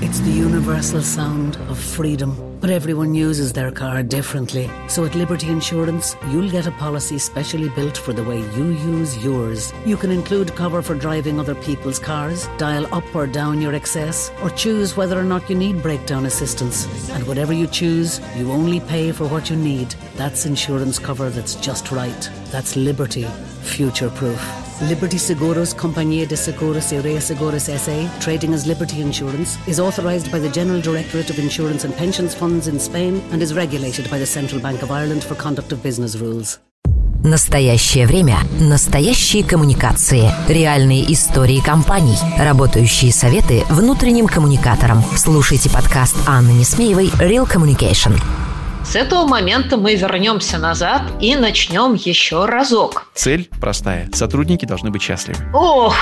It's the universal sound of freedom. But everyone uses their car differently. So at Liberty Insurance, you'll get a policy specially built for the way you use yours. You can include cover for driving other people's cars, dial up or down your excess, or choose whether or not you need breakdown assistance. And whatever you choose, you only pay for what you need. That's insurance cover that's just right. That's Liberty. Future proof. Liberty Seguros Compañía de Seguros y Reaseguros S.A., trading as Liberty Insurance, is authorized by the General Directorate of Insurance and Pensions Funds in Spain and is regulated by the Central Bank of Ireland for conduct of business rules. Настоящее время. Настоящие коммуникации. Реальные истории компаний. Работающие советы внутренним коммуникаторам. Слушайте подкаст Анны Несмеевой «Real Communication». С этого момента мы вернемся назад и начнем еще разок. Цель простая. Сотрудники должны быть счастливы. Ох,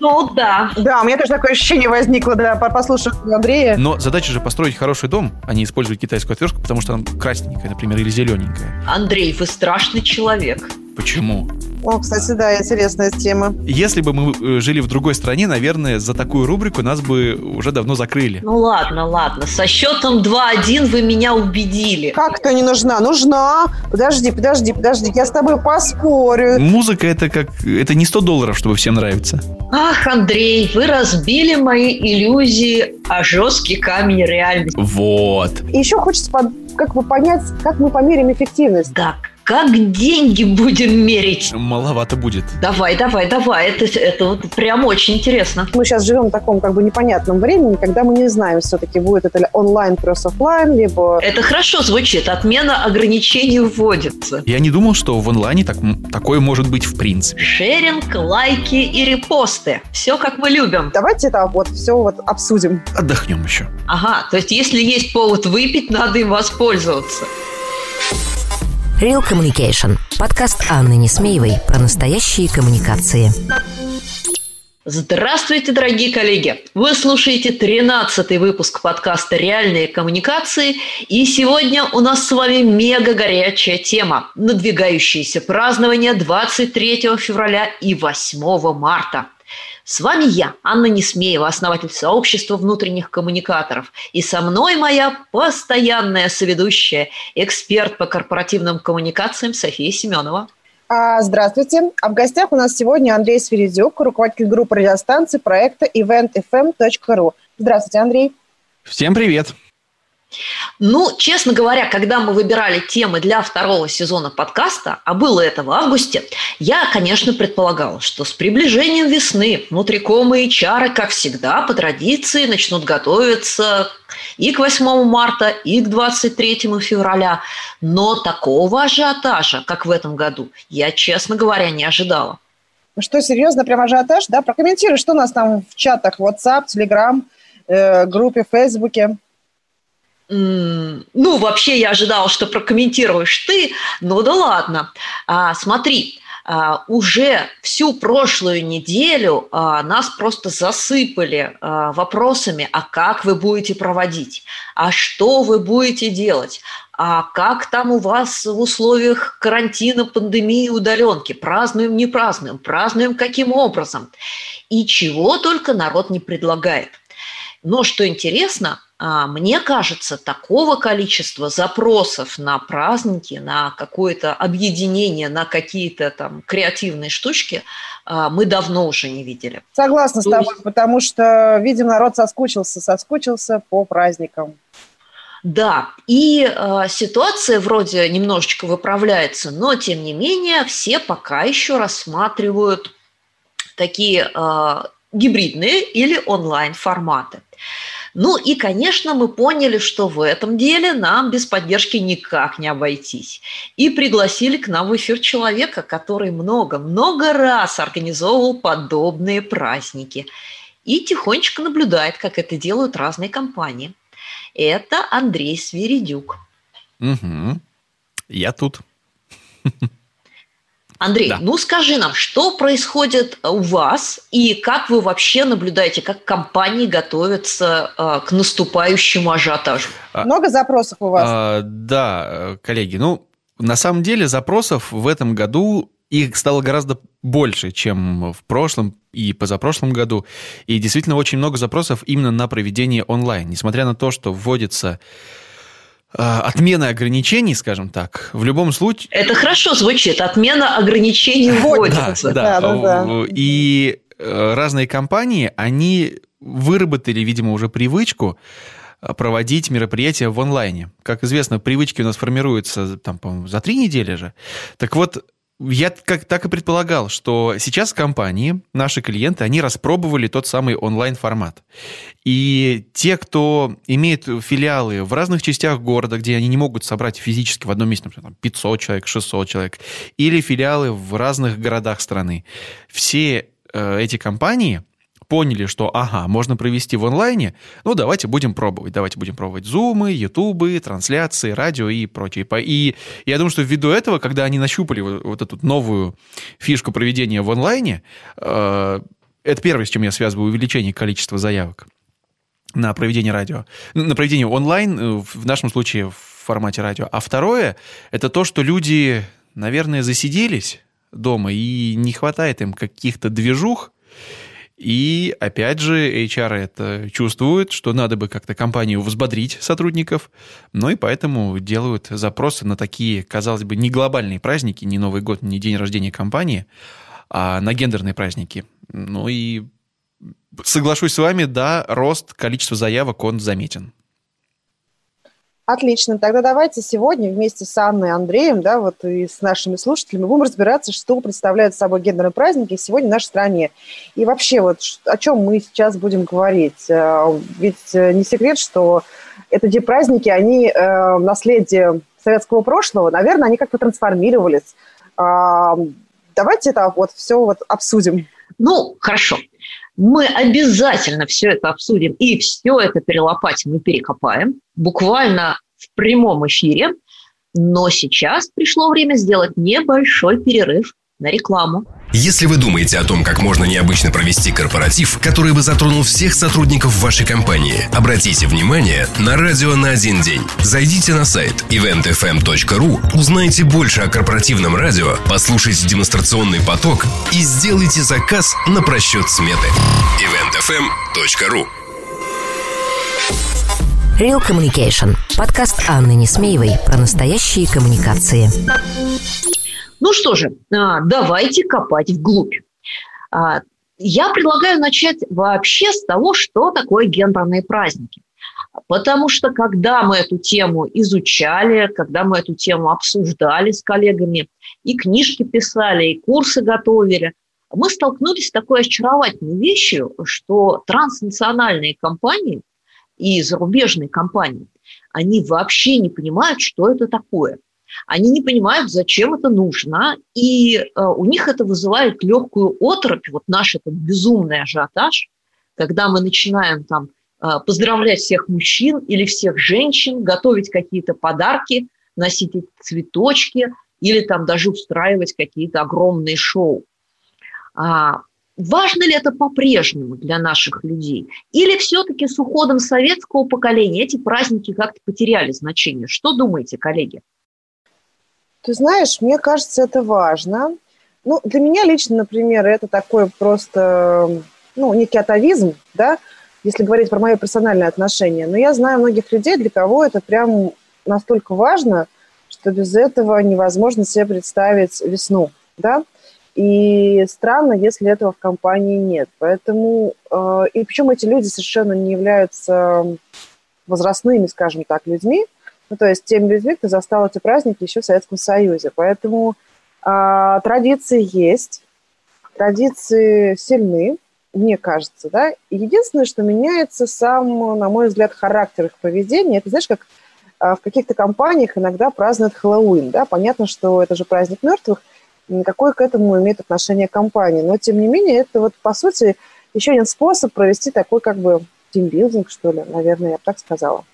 ну да. Да, у меня тоже такое ощущение возникло, да, послушав Андрея. Но задача же построить хороший дом, а не использовать китайскую отвертку, потому что она красненькая, например, или зелененькая. Андрей, вы страшный человек. Почему? О, кстати, да, интересная тема. Если бы мы э, жили в другой стране, наверное, за такую рубрику нас бы уже давно закрыли. Ну ладно, ладно. Со счетом 2-1 вы меня убедили. Как-то не нужна. Нужна. Подожди, подожди, подожди. Я с тобой поспорю. Музыка это как... Это не 100 долларов, чтобы всем нравится. Ах, Андрей, вы разбили мои иллюзии о жесткий камень реальности. Вот. И еще хочется под- как бы понять, как мы померим эффективность. Так, как деньги будем мерить? Маловато будет. Давай, давай, давай. Это, это вот прям очень интересно. Мы сейчас живем в таком как бы непонятном времени, когда мы не знаем все-таки, будет это ли онлайн плюс офлайн, либо... Это хорошо звучит. Отмена ограничений вводится. Я не думал, что в онлайне так, такое может быть в принципе. Шеринг, лайки и репосты. Все как мы любим. Давайте это вот все вот обсудим. Отдохнем еще. Ага, то есть если есть повод выпить, надо им воспользоваться. Real Communication. Подкаст Анны Несмеевой про настоящие коммуникации. Здравствуйте, дорогие коллеги! Вы слушаете 13 выпуск подкаста «Реальные коммуникации», и сегодня у нас с вами мега горячая тема – надвигающиеся празднования 23 февраля и 8 марта. С вами я, Анна Несмеева, основатель сообщества внутренних коммуникаторов. И со мной моя постоянная соведущая, эксперт по корпоративным коммуникациям София Семенова. А, здравствуйте. А в гостях у нас сегодня Андрей Свиридюк, руководитель группы радиостанций проекта eventfm.ru. Здравствуйте, Андрей. Всем привет. Ну, честно говоря, когда мы выбирали темы для второго сезона подкаста, а было это в августе, я, конечно, предполагала, что с приближением весны внутрикомы и чары, как всегда, по традиции начнут готовиться и к 8 марта, и к 23 февраля. Но такого ажиотажа, как в этом году, я, честно говоря, не ожидала. Что, серьезно, прям ажиотаж, да? Прокомментируй, что у нас там в чатах WhatsApp, Telegram, э, группе, Фейсбуке. Ну, вообще я ожидала, что прокомментируешь ты, ну да ладно. А, смотри, а, уже всю прошлую неделю а, нас просто засыпали а, вопросами, а как вы будете проводить, а что вы будете делать, а как там у вас в условиях карантина, пандемии, удаленки, празднуем, не празднуем, празднуем каким образом, и чего только народ не предлагает. Но что интересно, мне кажется, такого количества запросов на праздники, на какое-то объединение, на какие-то там креативные штучки а, мы давно уже не видели. Согласна с То тобой, потому что, видимо, народ соскучился, соскучился по праздникам. Да, и э, ситуация вроде немножечко выправляется, но тем не менее все пока еще рассматривают такие э, гибридные или онлайн форматы. Ну и, конечно, мы поняли, что в этом деле нам без поддержки никак не обойтись. И пригласили к нам в эфир человека, который много-много раз организовывал подобные праздники и тихонечко наблюдает, как это делают разные компании. Это Андрей Свиридюк. Угу. Я тут. Андрей, Да. ну скажи нам, что происходит у вас и как вы вообще наблюдаете, как компании готовятся э, к наступающему ажиотажу? А- Много запросов у вас? А, да, коллеги, ну, на самом деле запросов в этом году их стало гораздо больше, чем в прошлом и позапрошлом году. И действительно очень много запросов именно на проведение онлайн. Несмотря на то, что вводится отмена ограничений, скажем так, в любом случае... Это хорошо звучит. Отмена ограничений вводится. Да, да, да. да. И э, разные компании, они выработали, видимо, уже привычку э, проводить мероприятия в онлайне. Как известно, привычки у нас формируются там, по за три недели же. Так вот, я как, так и предполагал, что сейчас компании, наши клиенты, они распробовали тот самый онлайн-формат. И те, кто имеет филиалы в разных частях города, где они не могут собрать физически в одном месте, например, 500 человек, 600 человек, или филиалы в разных городах страны, все э, эти компании поняли, что, ага, можно провести в онлайне, ну, давайте будем пробовать. Давайте будем пробовать зумы, ютубы, трансляции, радио и прочее. И я думаю, что ввиду этого, когда они нащупали вот, эту новую фишку проведения в онлайне, э, это первое, с чем я связываю увеличение количества заявок на проведение радио, на проведение онлайн, э, в нашем случае в формате радио. А второе, это то, что люди, наверное, засиделись дома, и не хватает им каких-то движух, и опять же, HR это чувствует, что надо бы как-то компанию взбодрить сотрудников, ну и поэтому делают запросы на такие, казалось бы, не глобальные праздники, не Новый год, не день рождения компании, а на гендерные праздники. Ну и соглашусь с вами, да, рост количества заявок, он заметен. Отлично. Тогда давайте сегодня вместе с Анной и Андреем, да, вот и с нашими слушателями будем разбираться, что представляют собой гендерные праздники сегодня в нашей стране. И вообще, вот о чем мы сейчас будем говорить. Э, ведь э, не секрет, что эти праздники, они э, наследие советского прошлого, наверное, они как-то трансформировались. Э, давайте это вот все вот обсудим. Ну, хорошо. Мы обязательно все это обсудим и все это перелопатим и перекопаем, буквально в прямом эфире. Но сейчас пришло время сделать небольшой перерыв на рекламу. Если вы думаете о том, как можно необычно провести корпоратив, который бы затронул всех сотрудников вашей компании, обратите внимание на радио на один день. Зайдите на сайт eventfm.ru, узнайте больше о корпоративном радио, послушайте демонстрационный поток и сделайте заказ на просчет сметы. eventfm.ru Real Communication. Подкаст Анны Несмеевой про настоящие коммуникации. Ну что же, а, давайте копать вглубь. А, я предлагаю начать вообще с того, что такое гендерные праздники. Потому что когда мы эту тему изучали, когда мы эту тему обсуждали с коллегами, и книжки писали, и курсы готовили, мы столкнулись с такой очаровательной вещью, что транснациональные компании и зарубежные компании, они вообще не понимают, что это такое – они не понимают, зачем это нужно, и э, у них это вызывает легкую оторопь, вот наш этот безумный ажиотаж, когда мы начинаем там э, поздравлять всех мужчин или всех женщин, готовить какие-то подарки, носить эти цветочки или там даже устраивать какие-то огромные шоу. А, важно ли это по-прежнему для наших людей? Или все-таки с уходом советского поколения эти праздники как-то потеряли значение? Что думаете, коллеги? Ты знаешь, мне кажется, это важно. Ну, для меня лично, например, это такой просто, ну, некий атовизм, да, если говорить про мое персональное отношение. Но я знаю многих людей, для кого это прям настолько важно, что без этого невозможно себе представить весну, да. И странно, если этого в компании нет. Поэтому, э, и причем эти люди совершенно не являются возрастными, скажем так, людьми, ну, то есть теми людьми, кто застал эти праздники еще в Советском Союзе. Поэтому а, традиции есть, традиции сильны, мне кажется, да. единственное, что меняется сам, на мой взгляд, характер их поведения. Это, знаешь, как а, в каких-то компаниях иногда празднуют Хэллоуин, да. Понятно, что это же праздник мертвых, какое к этому имеет отношение компания. Но, тем не менее, это вот, по сути, еще один способ провести такой, как бы, тимбилдинг, что ли, наверное, я бы так сказала.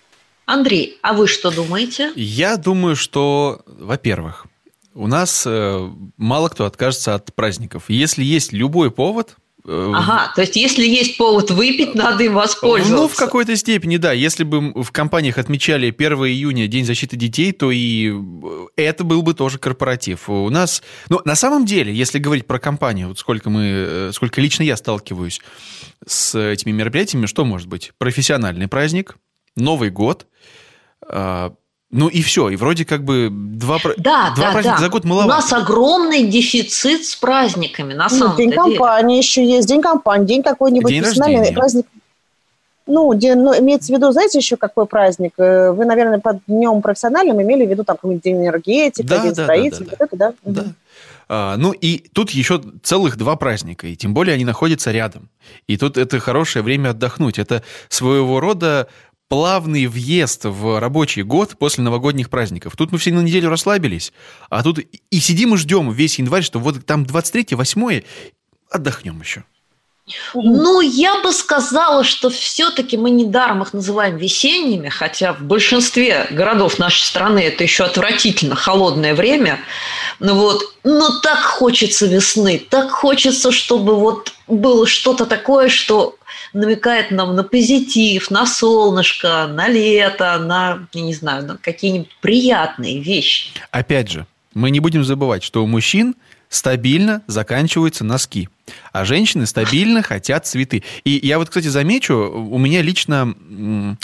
Андрей, а вы что думаете? Я думаю, что, во-первых, у нас э, мало кто откажется от праздников. Если есть любой повод, Э, ага, то есть если есть повод выпить, надо им воспользоваться. Ну, в какой-то степени, да. Если бы в компаниях отмечали 1 июня День защиты детей, то и это был бы тоже корпоратив. У нас, ну, на самом деле, если говорить про компанию, вот сколько мы, э, сколько лично я сталкиваюсь с этими мероприятиями, что может быть? Профессиональный праздник, Новый год, ну и все, и вроде как бы два, да, два да, праздника да. за год маловато. У нас огромный дефицит с праздниками, на ну, самом день деле. День компании еще есть, день компании, день какой-нибудь день профессиональный рождения. праздник. Ну, день, ну, имеется в виду, знаете, еще какой праздник? Э, вы, наверное, под днем профессиональным имели в виду там какой-нибудь день энергетики, Да, день да, строителя, да, вот это, да? Да. А, ну и тут еще целых два праздника, и тем более они находятся рядом. И тут это хорошее время отдохнуть. Это своего рода плавный въезд в рабочий год после новогодних праздников. Тут мы все на неделю расслабились, а тут и сидим и ждем весь январь, что вот там 23 8 отдохнем еще. Ну, я бы сказала, что все-таки мы недаром их называем весенними, хотя в большинстве городов нашей страны это еще отвратительно холодное время. Ну вот, но так хочется весны, так хочется, чтобы вот было что-то такое, что намекает нам на позитив, на солнышко, на лето, на, я не знаю, на какие-нибудь приятные вещи. Опять же, мы не будем забывать, что у мужчин стабильно заканчиваются носки, а женщины стабильно хотят цветы. И я вот, кстати, замечу, у меня лично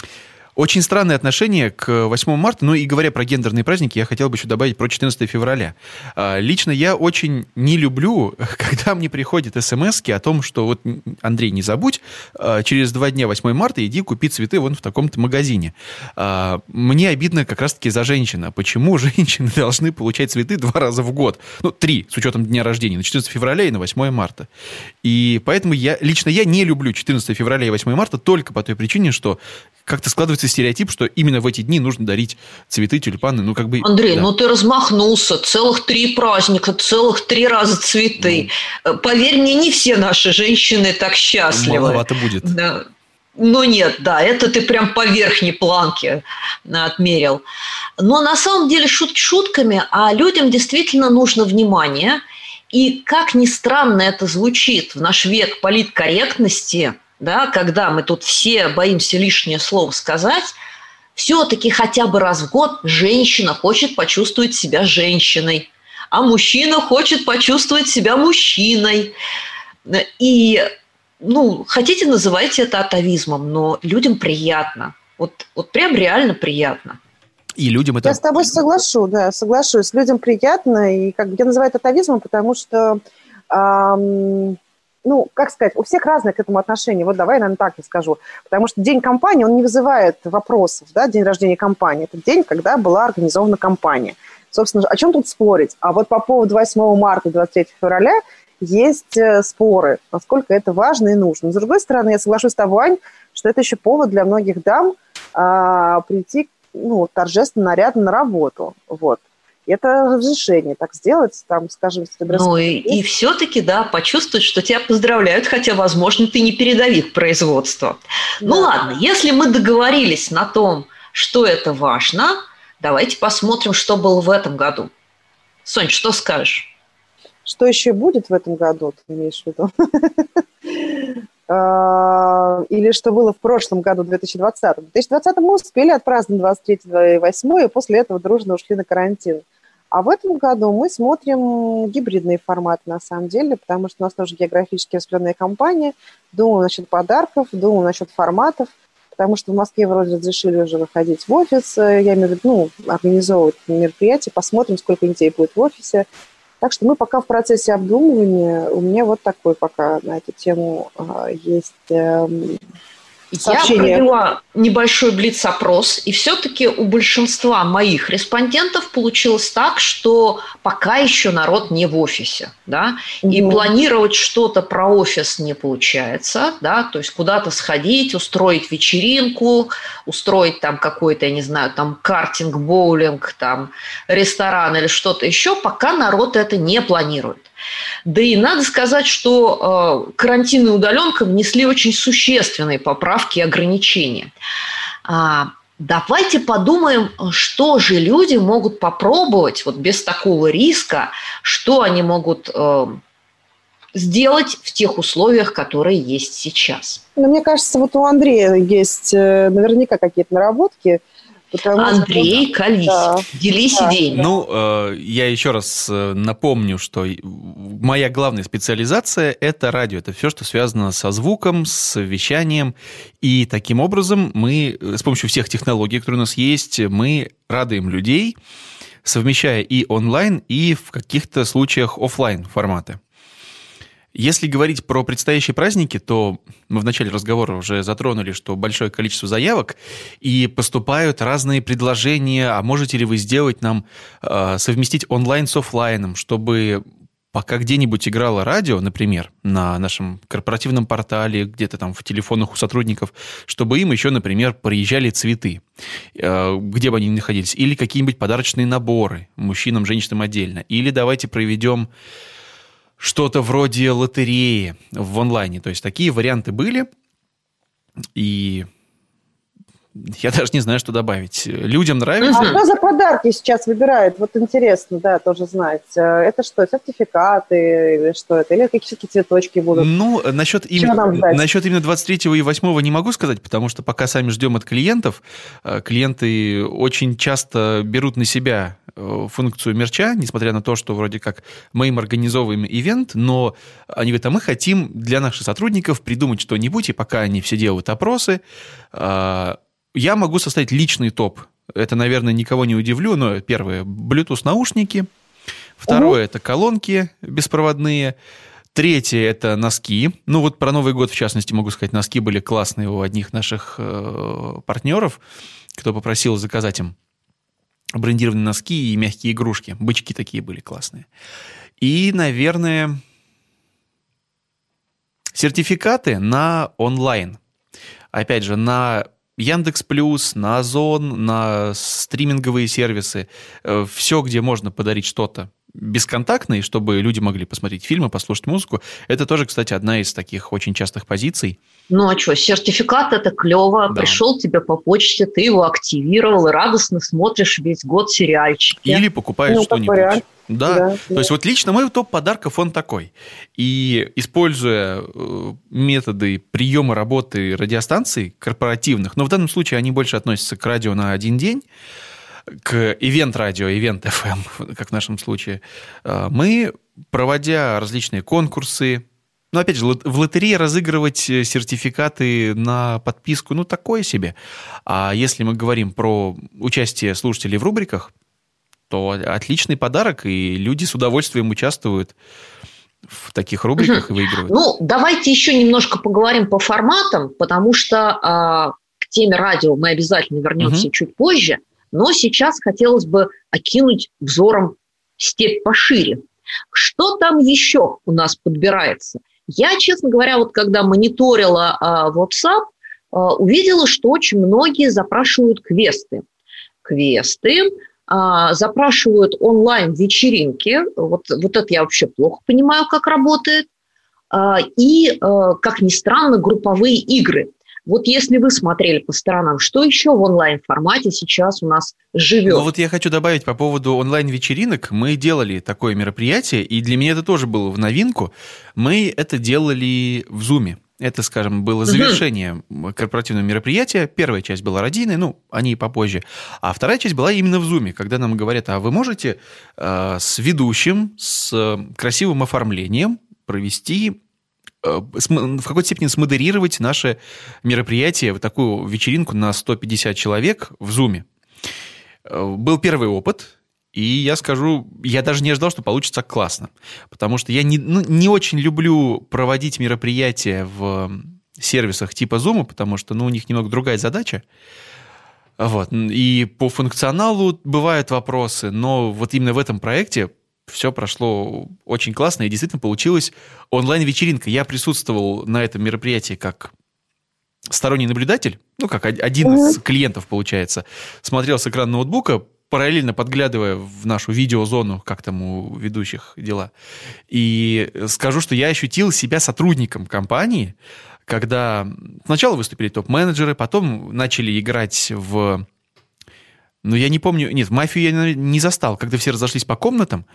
очень странное отношение к 8 марта. Ну и говоря про гендерные праздники, я хотел бы еще добавить про 14 февраля. А, Лично я очень не люблю, когда мне приходят смс о том, что вот, Андрей, не забудь, а, через два дня 8 марта иди купи цветы вон в таком-то магазине. А, Мне обидно как раз-таки за женщина. Почему женщины должны получать цветы два раза в год? Ну, три, с учетом дня рождения, на 14 февраля и на 8 марта. И поэтому я, лично я не люблю 14 февраля и 8 марта только по той причине, что как-то складывается стереотип, что именно в эти дни нужно дарить цветы, тюльпаны, ну как бы... Андрей, да. ну ты размахнулся, целых три праздника, целых три раза цветы. Ну. Поверь мне, не все наши женщины так счастливы. Маловато будет. Да. Ну нет, да, это ты прям по верхней планке отмерил. Но на самом деле шутки шутками, а людям действительно нужно внимание. И как ни странно это звучит в наш век политкорректности, да, когда мы тут все боимся лишнее слово сказать, все-таки хотя бы раз в год женщина хочет почувствовать себя женщиной, а мужчина хочет почувствовать себя мужчиной. И, ну, хотите, называйте это атовизмом, но людям приятно. Вот, вот прям реально приятно. И людям это... Я с тобой соглашу, да, соглашусь. Людям приятно, и как бы я называю это атовизмом, потому что, эм, ну, как сказать, у всех разное к этому отношение. Вот давай, наверное, так я скажу. Потому что день компании, он не вызывает вопросов, да, день рождения компании. Это день, когда была организована компания. Собственно, о чем тут спорить? А вот по поводу 8 марта и 23 февраля есть э, споры, насколько это важно и нужно. Но, с другой стороны, я соглашусь с тобой, Ань, что это еще повод для многих дам а, прийти ну, торжественно, нарядно на работу. Вот. Это разрешение так сделать, там, скажем, если Ну и, и все-таки, да, почувствовать, что тебя поздравляют, хотя, возможно, ты не передовик производства. Да. Ну ладно, если мы договорились на том, что это важно, давайте посмотрим, что было в этом году. Сонь, что скажешь? Что еще будет в этом году, ты имеешь в виду? Или что было в прошлом году, 2020. В 2020 мы успели отпраздновать 23 и 8, и после этого дружно ушли на карантин. А в этом году мы смотрим гибридные форматы, на самом деле, потому что у нас тоже географически распределенная компания. Думаем насчет подарков, думаем насчет форматов, потому что в Москве вроде разрешили уже выходить в офис, я имею в виду, ну, организовывать мероприятия, посмотрим, сколько детей будет в офисе. Так что мы пока в процессе обдумывания. У меня вот такой пока на эту тему а, есть эм, сообщение. Я провела небольшой блиц-опрос, и все-таки у большинства моих респондентов получилось так, что пока еще народ не в офисе, да, угу. и планировать что-то про офис не получается, да, то есть куда-то сходить, устроить вечеринку, устроить там какой-то, я не знаю, там картинг, боулинг, там ресторан или что-то еще, пока народ это не планирует. Да и надо сказать, что э, карантин и удаленка внесли очень существенные поправки и ограничения. А, давайте подумаем, что же люди могут попробовать вот без такого риска, что они могут э, сделать в тех условиях, которые есть сейчас. Но мне кажется, вот у Андрея есть э, наверняка какие-то наработки. Андрей, что... колись, да. делись да. идеями. Ну, э, я еще раз э, напомню, что моя главная специализация – это радио. Это все, что связано со звуком, с вещанием. И таким образом мы с помощью всех технологий, которые у нас есть, мы радуем людей, совмещая и онлайн, и в каких-то случаях офлайн форматы. Если говорить про предстоящие праздники, то мы в начале разговора уже затронули, что большое количество заявок, и поступают разные предложения, а можете ли вы сделать нам, э, совместить онлайн с офлайном, чтобы пока где-нибудь играло радио, например, на нашем корпоративном портале, где-то там в телефонах у сотрудников, чтобы им еще, например, приезжали цветы, э, где бы они ни находились, или какие-нибудь подарочные наборы мужчинам, женщинам отдельно, или давайте проведем что-то вроде лотереи в онлайне. То есть такие варианты были. И я даже не знаю, что добавить. Людям нравится. А что за подарки сейчас выбирают? Вот интересно, да, тоже знать. Это что, сертификаты или что это? Или какие-то цветочки будут? Ну, насчет, им... насчет именно 23 и 8 не могу сказать, потому что пока сами ждем от клиентов, э, клиенты очень часто берут на себя э, функцию мерча, несмотря на то, что вроде как мы им организовываем ивент, но они говорят, а мы хотим для наших сотрудников придумать что-нибудь, и пока они все делают опросы, э, я могу составить личный топ. Это, наверное, никого не удивлю, но первое – Bluetooth-наушники. Второе угу. – это колонки беспроводные. Третье – это носки. Ну, вот про Новый год, в частности, могу сказать, носки были классные у одних наших э, партнеров, кто попросил заказать им брендированные носки и мягкие игрушки. Бычки такие были классные. И, наверное, сертификаты на онлайн. Опять же, на Яндекс Плюс, на Озон, на стриминговые сервисы, э, все, где можно подарить что-то бесконтактные, чтобы люди могли посмотреть фильмы, послушать музыку. Это тоже, кстати, одна из таких очень частых позиций. Ну а что, сертификат это клево, да. пришел тебе по почте, ты его активировал и радостно смотришь весь год сериальчики. Или покупаешь ну, что-нибудь. Да. да, то есть вот лично мой топ подарков он такой. И используя э, методы приема работы радиостанций корпоративных, но в данном случае они больше относятся к радио на один день, к ивент-радио, ивент FM, как в нашем случае, э, мы, проводя различные конкурсы, ну, опять же, в лотерее разыгрывать э, сертификаты на подписку, ну, такое себе. А если мы говорим про участие слушателей в рубриках, то отличный подарок, и люди с удовольствием участвуют в таких рубриках и выигрывают. Ну, давайте еще немножко поговорим по форматам, потому что э, к теме радио мы обязательно вернемся угу. чуть позже. Но сейчас хотелось бы окинуть взором степь пошире. Что там еще у нас подбирается? Я, честно говоря, вот когда мониторила а, WhatsApp, а, увидела, что очень многие запрашивают квесты. Квесты запрашивают онлайн-вечеринки. Вот, вот это я вообще плохо понимаю, как работает. А, и, а, как ни странно, групповые игры – вот если вы смотрели по сторонам, что еще в онлайн-формате сейчас у нас живет? Ну вот я хочу добавить по поводу онлайн-вечеринок. Мы делали такое мероприятие, и для меня это тоже было в новинку. Мы это делали в Zoom. Это, скажем, было завершение корпоративного мероприятия. Первая часть была родийной, ну, они попозже. А вторая часть была именно в Zoom, когда нам говорят, а вы можете э, с ведущим, с красивым оформлением провести Э, в какой-то степени смодерировать наше мероприятие, вот такую вечеринку на 150 человек в Зуме. Э, был первый опыт, и я скажу, я даже не ожидал, что получится классно. Потому что я не, ну, не очень люблю проводить мероприятия в сервисах типа Zoom, потому что ну, у них немного другая задача. Вот. И по функционалу бывают вопросы, но вот именно в этом проекте все прошло очень классно, и действительно получилась онлайн-вечеринка. Я присутствовал на этом мероприятии как сторонний наблюдатель, ну, как один из клиентов, получается, смотрел с экрана ноутбука, параллельно подглядывая в нашу видеозону, как там у ведущих дела. И скажу, что я ощутил себя сотрудником компании, когда сначала выступили топ-менеджеры, потом начали играть в ну, я не помню... Нет, мафию я не застал, когда все разошлись по комнатам.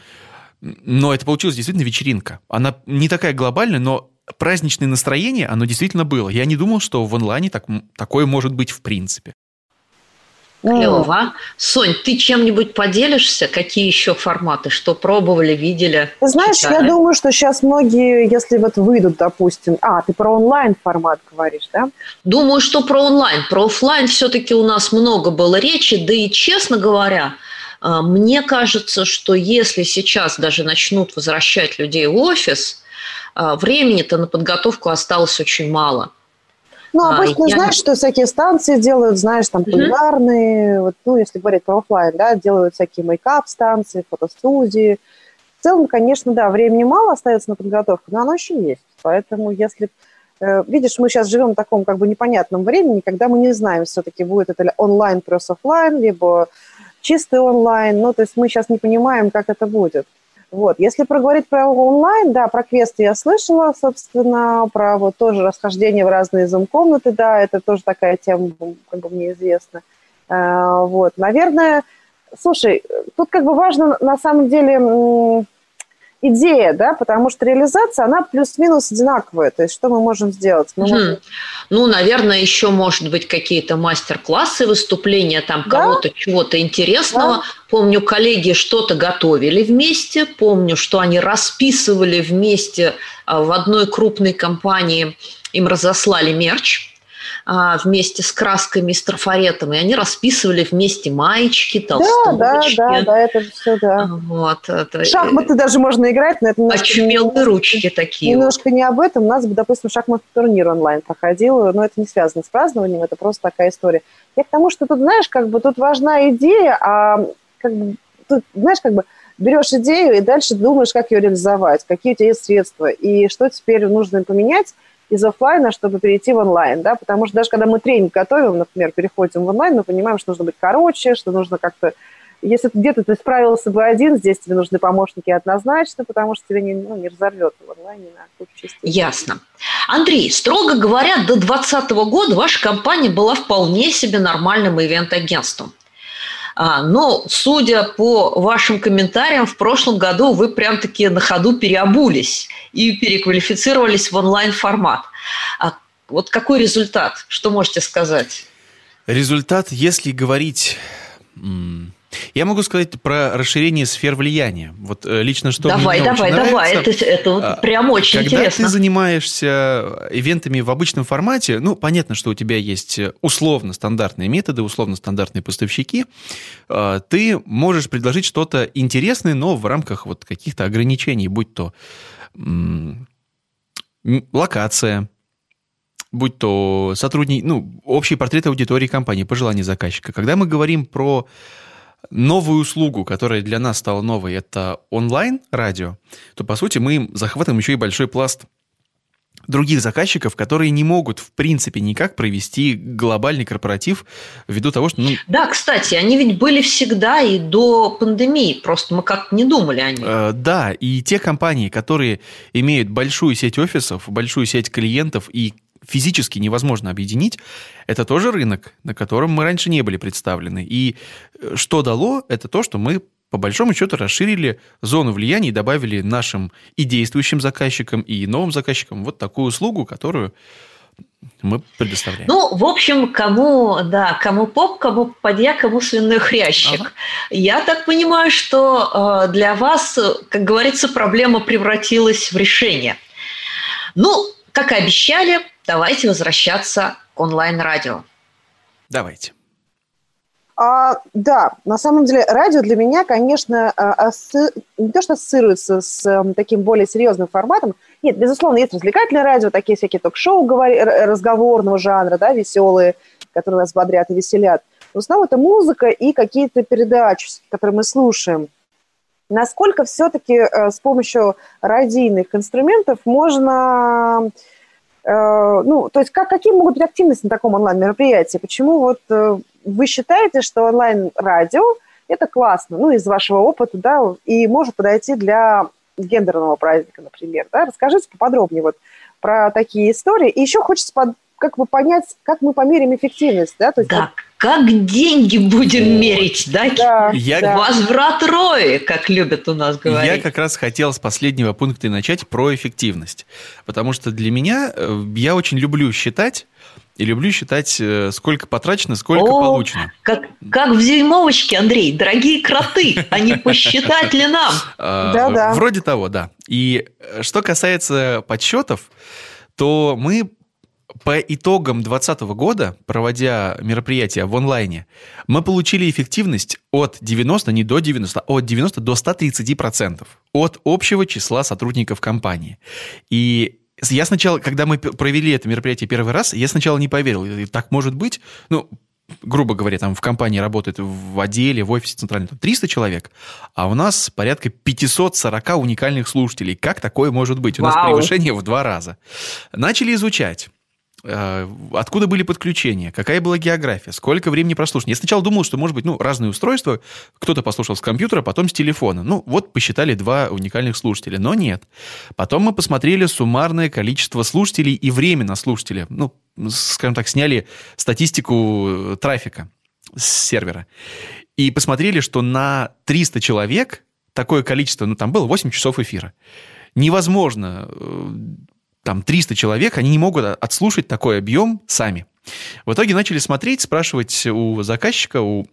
Но это получилась действительно вечеринка. Она не такая глобальная, но праздничное настроение, оно действительно было. Я не думал, что в онлайне так, такое может быть в принципе. Клево. Сонь, ты чем-нибудь поделишься? Какие еще форматы? Что пробовали, видели? Ты знаешь, читали? я думаю, что сейчас многие, если вот выйдут, допустим... А, ты про онлайн-формат говоришь, да? Думаю, что про онлайн. Про офлайн все-таки у нас много было речи. Да и, честно говоря, а, мне кажется, что если сейчас даже начнут возвращать людей в офис, а, времени-то на подготовку осталось очень мало. Ну, а, обычно, а, знаешь, я... что всякие станции делают, знаешь, там, кулинарные, mm-hmm. вот, ну, если говорить про офлайн, да, делают всякие мейкап-станции, фотостудии. В целом, конечно, да, времени мало остается на подготовку, но оно еще есть. Поэтому, если э, Видишь, мы сейчас живем в таком как бы непонятном времени, когда мы не знаем, все-таки будет это онлайн плюс офлайн, либо чистый онлайн. Ну, то есть мы сейчас не понимаем, как это будет. Вот. Если проговорить про онлайн, да, про квесты я слышала, собственно, про вот тоже расхождение в разные зум-комнаты, да, это тоже такая тема, как бы мне известна. А, вот, наверное, слушай, тут как бы важно на самом деле идея, да, потому что реализация, она плюс-минус одинаковая. То есть что мы можем сделать? Мы можем... Ну, наверное, еще, может быть, какие-то мастер-классы, выступления там да? кого-то, чего-то интересного. Да. Помню, коллеги что-то готовили вместе. Помню, что они расписывали вместе а, в одной крупной компании. Им разослали мерч вместе с красками, с трафаретом, и они расписывали вместе маечки, толстовочки. Да, да, да, да, это все, да. Вот, это... Шахматы даже можно играть, но это немножко... Очумелые ручки такие. Немножко вот. не об этом. У нас, допустим, шахматный турнир онлайн проходил, но это не связано с празднованием, это просто такая история. Я к тому, что тут, знаешь, как бы тут важна идея, а как бы, тут, знаешь, как бы берешь идею и дальше думаешь, как ее реализовать, какие у тебя есть средства, и что теперь нужно поменять, из офлайна, чтобы перейти в онлайн, да, потому что даже когда мы тренинг готовим, например, переходим в онлайн, мы понимаем, что нужно быть короче, что нужно как-то если где-то ты справился бы один, здесь тебе нужны помощники однозначно, потому что тебя не, ну, не разорвет в онлайне на кучу. Ясно. Андрей, строго говоря, до 2020 года ваша компания была вполне себе нормальным ивент-агентством. А, но, судя по вашим комментариям, в прошлом году вы прям-таки на ходу переобулись и переквалифицировались в онлайн-формат. А вот какой результат? Что можете сказать? Результат, если говорить я могу сказать про расширение сфер влияния. Вот э, лично что давай, мне давай, давай, нравится, это, это вот а, прям очень когда интересно. Когда ты занимаешься ивентами в обычном формате, ну, понятно, что у тебя есть условно стандартные методы, условно стандартные поставщики, а, ты можешь предложить что-то интересное, но в рамках вот каких-то ограничений, будь то локация, будь то сотрудник, ну, общий портрет аудитории компании, пожелания заказчика. Когда мы говорим про новую услугу, которая для нас стала новой, это онлайн-радио, то, по сути, мы захватываем еще и большой пласт других заказчиков, которые не могут, в принципе, никак провести глобальный корпоратив ввиду того, что... Ну... Да, кстати, они ведь были всегда и до пандемии, просто мы как-то не думали о них. Э, да, и те компании, которые имеют большую сеть офисов, большую сеть клиентов и физически невозможно объединить, это тоже рынок, на котором мы раньше не были представлены. И э, что дало, это то, что мы по большому счету расширили зону влияния и добавили нашим и действующим заказчикам, и новым заказчикам вот такую услугу, которую мы предоставляем. Ну, в общем, кому, да, кому поп, кому подья, кому свиной хрящик. Ага. Я так понимаю, что э, для вас, как говорится, проблема превратилась в решение. Ну, как и обещали, давайте возвращаться к онлайн-радио. Давайте. А, да, на самом деле радио для меня, конечно, а, асси... не то что ассоциируется с а, таким более серьезным форматом. Нет, безусловно, есть развлекательное радио, такие всякие ток-шоу говори... разговорного жанра, да, веселые, которые нас бодрят и веселят. В основном это музыка и какие-то передачи, которые мы слушаем. Насколько все-таки э, с помощью радийных инструментов можно ну, то есть как, какие могут быть активности на таком онлайн-мероприятии? Почему вот э, вы считаете, что онлайн-радио – это классно, ну, из вашего опыта, да, и может подойти для гендерного праздника, например, да? Расскажите поподробнее вот про такие истории. И еще хочется под, как бы понять, как мы померим эффективность, да? То есть, да, вот... как деньги будем мерить, да? Да, Я- да. Возврат рои, как любят у нас говорить. Я как раз хотел с последнего пункта и начать про эффективность. Потому что для меня, э, я очень люблю считать, и люблю считать, э, сколько потрачено, сколько О, получено. Как, как в дюймовочке, Андрей, дорогие кроты, а не посчитать ли нам? А, Да-да. Вроде того, да. И э, что касается подсчетов, то мы по итогам 2020 года, проводя мероприятия в онлайне, мы получили эффективность от 90, не до 90, а от 90 до 130% от общего числа сотрудников компании. И я сначала, когда мы провели это мероприятие первый раз, я сначала не поверил. Так может быть? Ну, грубо говоря, там в компании работает в отделе, в офисе центральном там 300 человек, а у нас порядка 540 уникальных слушателей. Как такое может быть? У нас Вау. превышение в два раза. Начали изучать. Э, Откуда были подключения? Какая была география? Сколько времени прослушивания? Я сначала думал, что, может быть, ну, разные устройства. Кто-то послушал с компьютера, потом с телефона. Ну, вот посчитали два уникальных слушателя. Но нет. Потом мы посмотрели суммарное количество слушателей и время на слушателя. Ну, скажем так, сняли статистику э, трафика с сервера. И посмотрели, что на 300 человек такое количество, ну, там было 8 часов эфира. Невозможно, э, там 300 человек, они не могут отслушать такой объем сами. В итоге начали смотреть, спрашивать у заказчика, у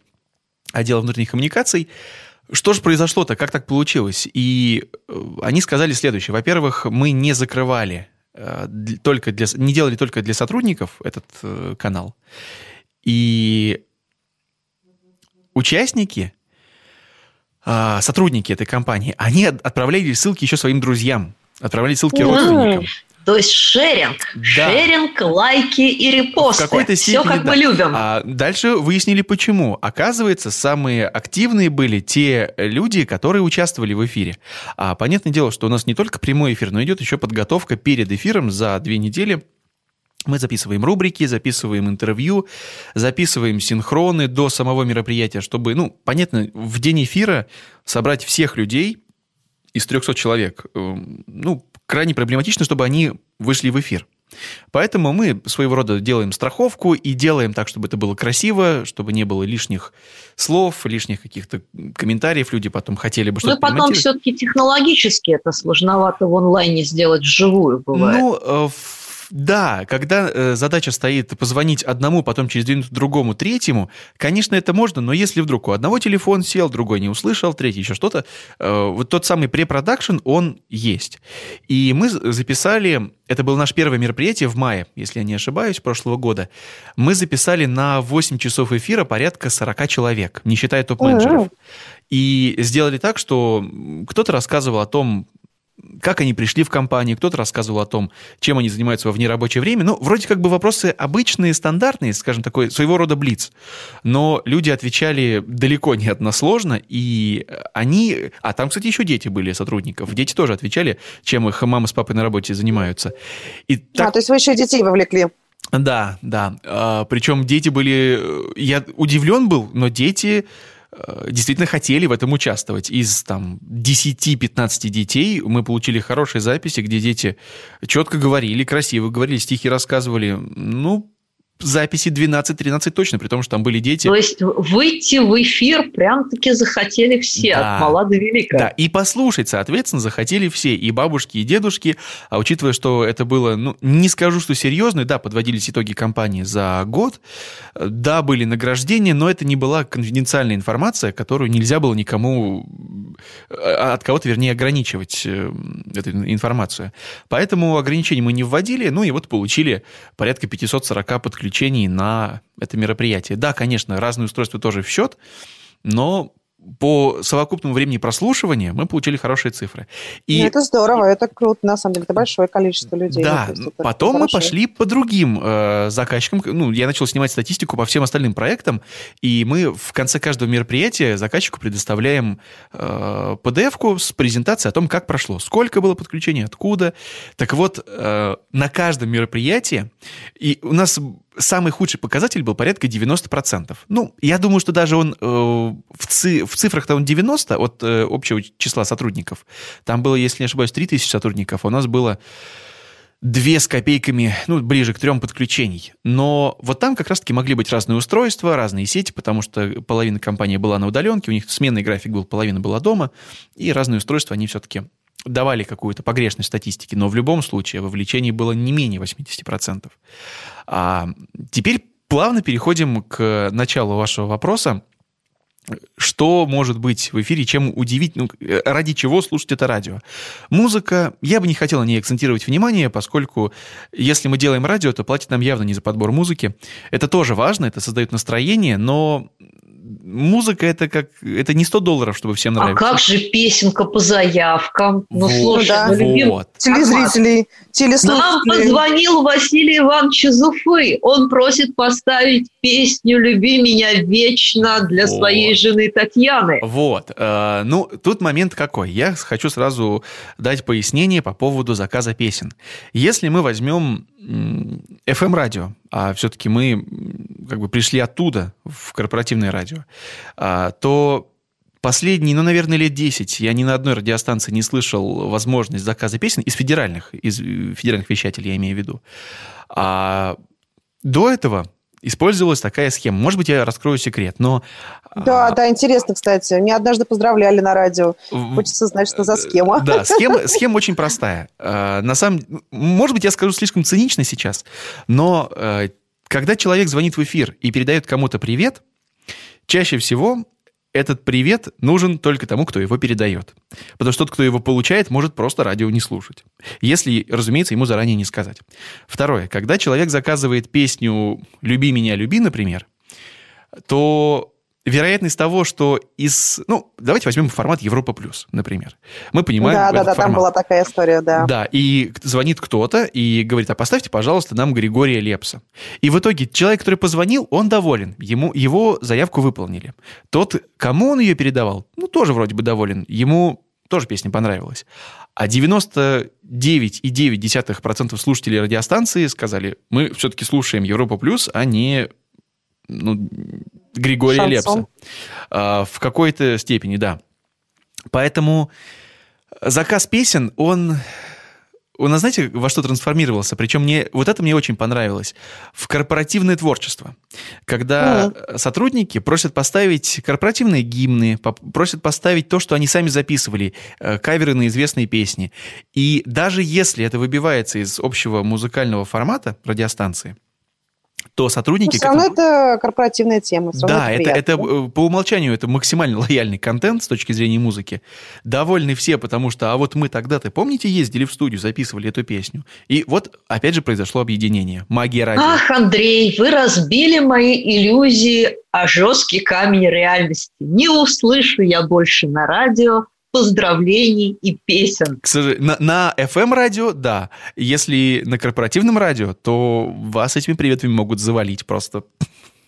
отдела внутренних коммуникаций, что же произошло-то, как так получилось? И э, они сказали следующее. Во-первых, мы не закрывали э, только для, не делали только для сотрудников этот э, канал. И участники, а, сотрудники этой компании, они от- отправляли ссылки еще своим друзьям, отправляли ссылки родственникам. То есть шеринг, Да. шеринг, лайки и репосты. В какой-то Все, степени, как да. мы любим. А дальше выяснили, почему. Оказывается, самые активные были те люди, которые участвовали в эфире. А понятное дело, что у нас не только прямой эфир, но идет еще подготовка перед эфиром за две недели. Мы записываем рубрики, записываем интервью, записываем синхроны до самого мероприятия, чтобы, ну, понятно, в день эфира собрать всех людей из 300 человек, э, ну, крайне проблематично, чтобы они вышли в эфир. Поэтому мы своего рода делаем страховку и делаем так, чтобы это было красиво, чтобы не было лишних слов, лишних каких-то комментариев. Люди потом хотели бы что-то и потом все-таки технологически это сложновато в онлайне сделать вживую бывает. Ну, э, ф- да, когда э, задача стоит позвонить одному, потом через две минуты другому, третьему, конечно, это можно, но если вдруг у одного телефон сел, другой не услышал, третий еще что-то, э, вот тот самый препродакшн, он есть. И мы записали, это было наше первое мероприятие в мае, если я не ошибаюсь, прошлого года, мы записали на 8 часов эфира порядка 40 человек, не считая топ-менеджеров. И сделали так, что кто-то рассказывал о том, как они пришли в компанию, кто-то рассказывал о том, чем они занимаются во внерабочее время. Ну, вроде как бы вопросы обычные, стандартные, скажем, такой своего рода блиц. Но люди отвечали далеко не односложно, и они... А там, кстати, еще дети были сотрудников. Дети тоже отвечали, чем их мама с папой на работе занимаются. И А, так то есть вы еще и детей вовлекли. да, да. А, причем дети были... Я удивлен был, но дети действительно хотели в этом участвовать. Из там 10-15 детей мы получили хорошие записи, где дети четко говорили, красиво говорили, стихи рассказывали. Ну, записи 12-13 точно, при том, что там были дети. То есть выйти в эфир прям-таки захотели все, Да. от мала до велика. Да, и послушать, соответственно, захотели все, и бабушки, и дедушки. А учитывая, что это было, ну, не скажу, что серьезно, да, подводились итоги кампании за год, да, были награждения, но это не была конфиденциальная информация, которую нельзя было никому, э, от кого-то, вернее, ограничивать э, эту информацию. Поэтому ограничений мы не вводили, ну и вот получили порядка 540 подключений на это мероприятие. Да, конечно, разные устройства тоже в счет, но по совокупному времени прослушивания мы получили хорошие цифры. И Ну, это здорово, это круто, на самом деле. Это большое количество людей. да, Ну, есть потом мы хорошо. пошли по другим э, заказчикам. Ну, я начал снимать статистику по всем остальным проектам, и мы в конце каждого мероприятия заказчику предоставляем э, PDF-ку с презентацией о том, как прошло, сколько было подключений, откуда. Так вот, э, на каждом мероприятии, и у нас самый худший показатель был порядка 90%. Ну, я думаю, что даже он э, в, ци- в цифрах-то он 90 от э, общего числа сотрудников. Там было, если не ошибаюсь, 3000 сотрудников, а у нас было две с копейками, ну, ближе к трем подключений. Но вот там как раз-таки могли быть разные устройства, разные сети, потому что половина компании была на удаленке, у них сменный график был, половина была дома, и разные устройства они все-таки давали какую-то погрешность статистики, но в любом случае вовлечение было не менее 80%. А теперь плавно переходим к началу вашего вопроса что может быть в эфире, чем удивить, ну, ради чего слушать это радио. Музыка, я бы не хотел на ней акцентировать внимание, поскольку если мы делаем радио, то платят нам явно не за подбор музыки. Это тоже важно, это создает настроение, но музыка это как это не 100 долларов, чтобы всем нравилось. А как же песенка по заявкам? Ну, вот, слушай, да. мы любим вот. Телезрителей, телеслушателей. Нам позвонил Василий Иванович из Уфы. Он просит поставить песню «Люби меня вечно» для Вот. своей жены Татьяны. Вот. э, ну, тут момент какой. Я хочу сразу дать пояснение по поводу заказа песен. Если мы возьмем FM-радио, а все-таки мы как бы пришли оттуда, в корпоративное радио, а, то последние, ну, наверное, лет 10 я ни на одной радиостанции не слышал возможность заказа песен из федеральных, из э, федеральных вещателей, я имею в виду. А до этого использовалась такая схема. Может быть, я раскрою секрет, но... Да, а, да, интересно, кстати. Меня однажды поздравляли на радио. Хочется знать, что за схема. Да, схема, схема очень простая. Э, На самом, может быть, я скажу слишком цинично сейчас, но э, когда человек звонит в эфир и передает кому-то привет, чаще всего этот привет нужен только тому, кто его передает. Потому что тот, кто его получает, может просто радио не слушать. Если, разумеется, ему заранее не сказать. Второе. Когда человек заказывает песню «Люби меня, люби», например, то вероятность того, что из... Ну, давайте возьмем формат Европа Плюс, например. Мы понимаем Да, да, да, там формат. была такая история, да. Да, и звонит кто-то и говорит, а поставьте, пожалуйста, нам Григория Лепса. И в итоге человек, который позвонил, он доволен. Ему, его заявку выполнили. Тот, кому он ее передавал, ну, тоже вроде бы доволен. Ему тоже песня понравилась. А 99,9% слушателей радиостанции сказали, мы все-таки слушаем Европа Плюс, а не ну, Григория Шансон. Лепса. А, в какой-то степени, да. Поэтому заказ песен, он... Он, знаете, во что трансформировался? Причем мне, вот это мне очень понравилось. В корпоративное творчество. Когда сотрудники просят поставить корпоративные гимны, просят поставить то, что они сами записывали, э, каверы на известные песни. И даже если это выбивается из общего музыкального формата радиостанции, то сотрудники... все к равно этому- это корпоративная тема. да, это, приятно. это э, по умолчанию это максимально лояльный контент с точки зрения музыки. Довольны все, потому что, а вот мы тогда-то, помните, ездили в студию, записывали эту песню. И вот опять же произошло объединение. Магия радио. Ах, Андрей, вы разбили мои иллюзии о жесткий камень реальности. Не услышу я больше на радио поздравлений и песен. К сожалению, на, на FM-радио, да. Если на корпоративном радио, то вас этими приветами могут завалить просто.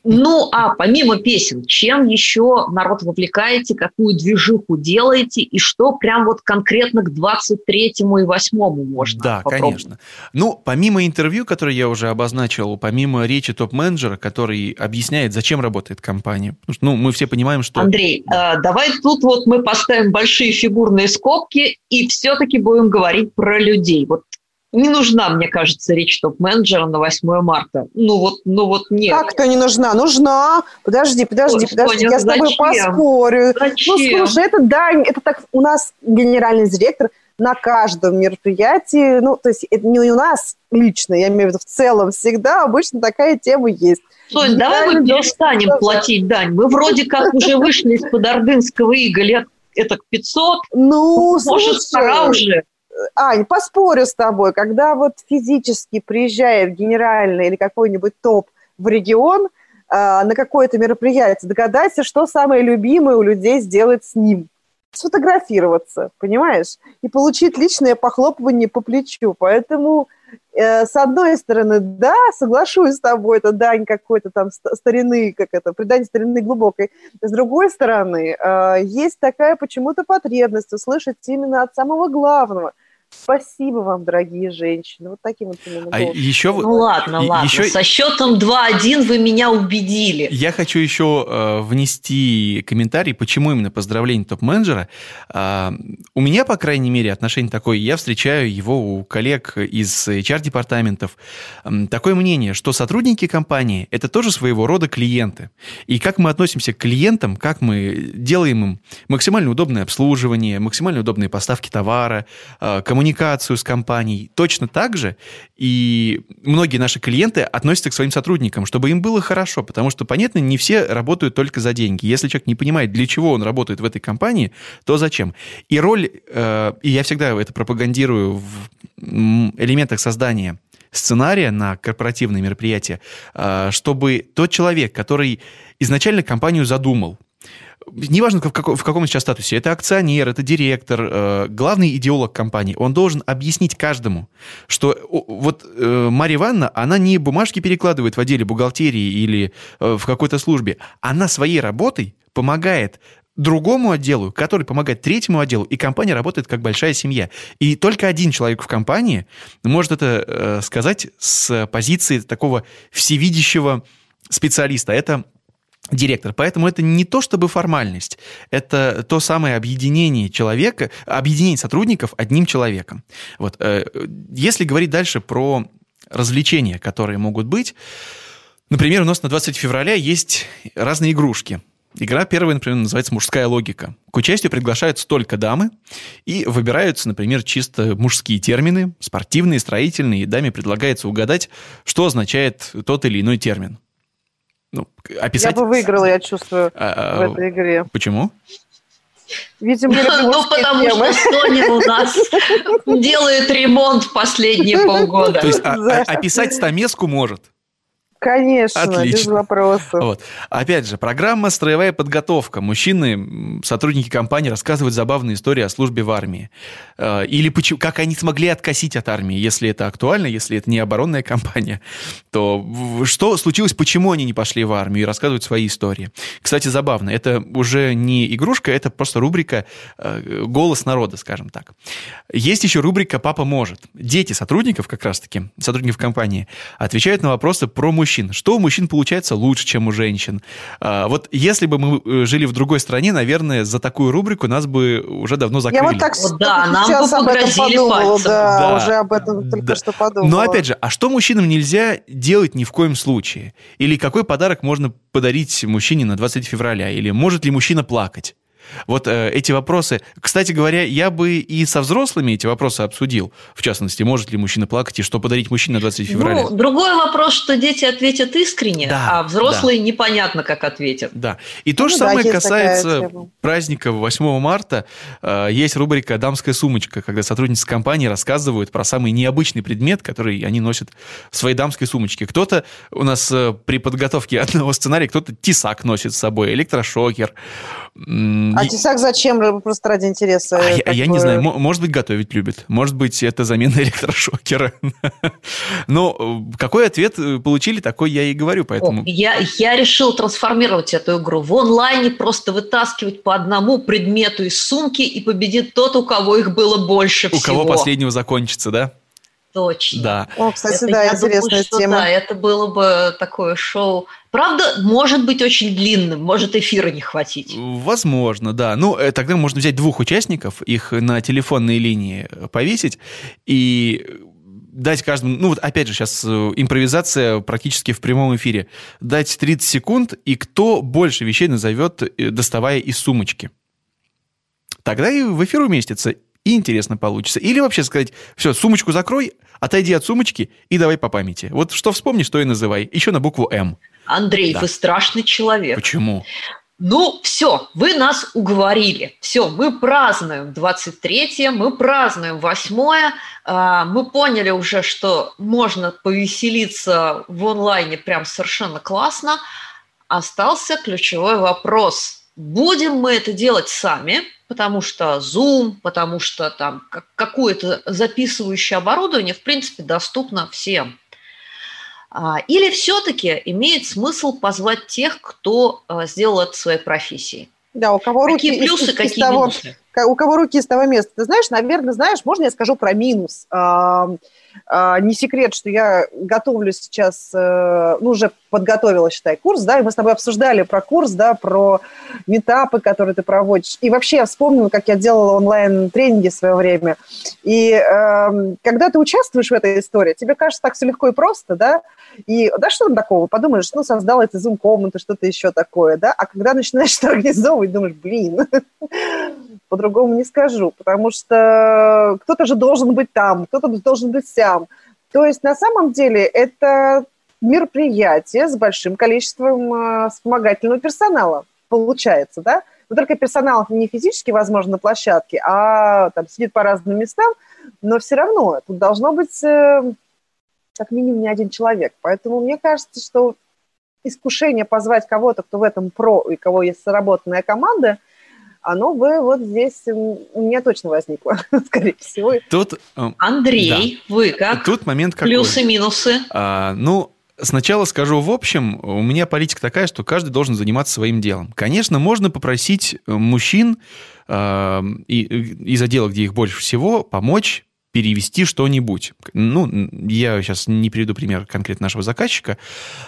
Ну, а помимо песен, чем еще народ вовлекаете, какую движуху делаете, и что прям вот конкретно к 23-му и 8-му можно Да, попробовать? конечно. Ну, помимо интервью, которое я уже обозначил, помимо речи топ-менеджера, который объясняет, зачем работает компания. Потому что, ну, мы все понимаем, что... Андрей, э, давай тут вот мы поставим большие фигурные скобки и все-таки будем говорить про людей. Вот не нужна, мне кажется, речь топ-менеджера на 8 марта. Ну вот, ну вот нет. Как-то не нужна. Нужна. Подожди, подожди, Ой, подожди. Соня, Я с тобой зачем? поспорю. Зачем? Ну, слушай, это дань, это так у нас генеральный директор на каждом мероприятии, ну, то есть это не у нас лично, я имею в виду в целом, всегда обычно такая тема есть. Сонь, давай мы перестанем директор- платить дань. Мы вроде как уже вышли из-под ордынского ига лет это к 500. Ну, Может, пора слушай, уже. Ань, поспорю с тобой, когда вот физически приезжает генеральный или какой-нибудь топ в регион а, на какое-то мероприятие, догадайся, что самое любимое у людей сделать с ним. Сфотографироваться, понимаешь? И получить личное похлопывание по плечу. Поэтому, э, с одной стороны, да, соглашусь с тобой, это дань какой-то там ст- старины, как это, предание старины глубокой. С другой стороны, э, есть такая почему-то потребность услышать именно от самого главного, Спасибо вам, дорогие женщины. Вот таким вот именно а еще Ну ладно, ладно. Еще... Со счетом 2-1 вы меня убедили. Я хочу еще э, внести комментарий, почему именно поздравление топ-менеджера. Э, у меня, по крайней мере, отношение такое. Я встречаю его у коллег из HR-департаментов. Э, такое мнение, что сотрудники компании – это тоже своего рода клиенты. И как мы относимся к клиентам, как мы делаем им максимально удобное обслуживание, максимально удобные поставки товара, э, коммуникацию с компанией. Точно так же и многие наши клиенты относятся к своим сотрудникам, чтобы им было хорошо, потому что, понятно, не все работают только за деньги. Если человек не понимает, для чего он работает в этой компании, то зачем? И роль, э, и я всегда это пропагандирую в элементах создания сценария на корпоративные мероприятия, э, чтобы тот человек, который изначально компанию задумал, неважно в, каком, в каком сейчас статусе, это акционер, это директор, э, главный идеолог компании, он должен объяснить каждому, что вот э, Марья Ивановна, она не бумажки перекладывает в отделе бухгалтерии или э, в какой-то службе, она своей работой помогает другому отделу, который помогает третьему отделу, и компания работает как большая семья. И только один человек в компании может это э, сказать с позиции такого всевидящего специалиста. Это директор. Поэтому это не то чтобы формальность, это то самое объединение человека, объединение сотрудников одним человеком. Вот. Э, если говорить дальше про развлечения, которые могут быть, например, у нас на 20 февраля есть разные игрушки. Игра первая, например, называется «Мужская логика». К участию приглашаются только дамы, и выбираются, например, чисто мужские термины, спортивные, строительные, и даме предлагается угадать, что означает тот или иной термин ну, описать... Я бы выиграла, я чувствую, а, в этой игре. Почему? Видимо, ну, потому темы. что Соня у нас делает ремонт последние полгода. То есть а, а, описать стамеску может? Конечно, Отлично. без вопросов. Вот. Опять же, программа «Строевая подготовка». Мужчины, сотрудники компании рассказывают забавные истории о службе в армии. Э, или почему, как они смогли откосить от армии, если это актуально, если это не оборонная компания. То что случилось, почему они не пошли в армию и рассказывают свои истории. Кстати, забавно, это уже не игрушка, это просто рубрика э, «Голос народа», скажем так. Есть еще рубрика «Папа может». Дети сотрудников, как раз-таки, сотрудников компании, отвечают на вопросы про мужчин мужчин. Что у мужчин получается лучше, чем у женщин? А, вот если бы мы э, жили в другой стране, наверное, за такую рубрику нас бы уже давно закрыли. Я вот так вот, да, нам сейчас бы об этом подумала, да, да, уже об этом только да. что подумала. Но опять же, а что мужчинам нельзя делать ни в коем случае? Или какой подарок можно подарить мужчине на 20 февраля? Или может ли мужчина плакать? Вот э, эти вопросы, кстати говоря, я бы и со взрослыми эти вопросы обсудил. В частности, может ли мужчина плакать и что подарить мужчине на 20 февраля? Ну, другой вопрос, что дети ответят искренне, да, а взрослые да. непонятно, как ответят. Да. И то ну, же самое да, касается праздника 8 марта. Э, есть рубрика «Дамская сумочка», когда сотрудницы компании рассказывают про самый необычный предмет, который они носят в своей дамской сумочке. Кто-то у нас э, при подготовке одного сценария, кто-то тесак носит с собой, электрошокер, а тесак зачем? Просто ради интереса. А я, я не знаю, может быть, готовить любит. Может быть, это замена электрошокера. Но э, какой ответ э, получили, такой я и говорю, поэтому... Я, я решил трансформировать эту игру. В онлайне просто вытаскивать по одному предмету из сумки и победит тот, у кого их было больше всего. У кого последнего закончится, да? Точно. Да. О, кстати, это, да, интересная думаю, тема. Да, это было бы такое шоу. Правда, может быть очень длинным, может эфира не хватить. Возможно, да. Ну, э, тогда можно взять двух участников, их на телефонные линии повесить и дать каждому, ну вот опять же сейчас э, импровизация практически в прямом эфире, дать 30 секунд, и кто больше вещей назовет, э, доставая из сумочки. Тогда и в эфир уместится, и интересно получится. Или вообще сказать, все, сумочку закрой, отойди от сумочки и давай по памяти. Вот что вспомнишь, то и называй. Еще на букву «М». Андрей, да. вы страшный человек. Почему? Ну, все, вы нас уговорили. Все, мы празднуем 23-е, мы празднуем 8-е. А, мы поняли уже, что можно повеселиться в онлайне прям совершенно классно. Остался ключевой вопрос. Будем мы это делать сами, потому что Zoom, потому что там какое-то записывающее оборудование, в принципе, доступно всем. А, или все-таки имеет смысл позвать тех, кто а, сделал это своей профессией? Да, у кого какие руки плюсы, из, из, какие из того, минусы? у кого руки из того места. Ты знаешь, наверное, знаешь, можно я скажу про минус? А, не секрет, что я готовлю сейчас, э, ну, уже подготовила, считай, курс, да, и мы с тобой обсуждали про курс, да, про метапы, которые ты проводишь. И вообще я вспомнила, как я делала онлайн-тренинги в свое время. И э, когда ты участвуешь в этой истории, тебе кажется так все легко и просто, да, и да что там такого, подумаешь, ну, создала эти зум-комнаты, что-то еще такое, да, а когда начинаешь это организовывать, думаешь, блин, по-другому не скажу, потому что кто-то же должен быть там, кто-то должен быть сям. То есть на самом деле это мероприятие с большим количеством э, вспомогательного персонала, получается, да? Но только персонал не физически, возможно, на площадке, а там сидит по разным местам, но все равно тут должно быть э, как минимум не один человек. Поэтому мне кажется, что искушение позвать кого-то, кто в этом про, и кого есть сработанная команда – оно бы вот здесь у меня точно возникло, скорее всего. Тут, э, Андрей, да. вы как? Тут момент какой? Плюсы-минусы. А, ну, Сначала скажу в общем, у меня политика такая, что каждый должен заниматься своим делом. Конечно, можно попросить мужчин э, из отдела, где их больше всего, помочь перевести что-нибудь. Ну, я сейчас не приведу пример конкретно нашего заказчика.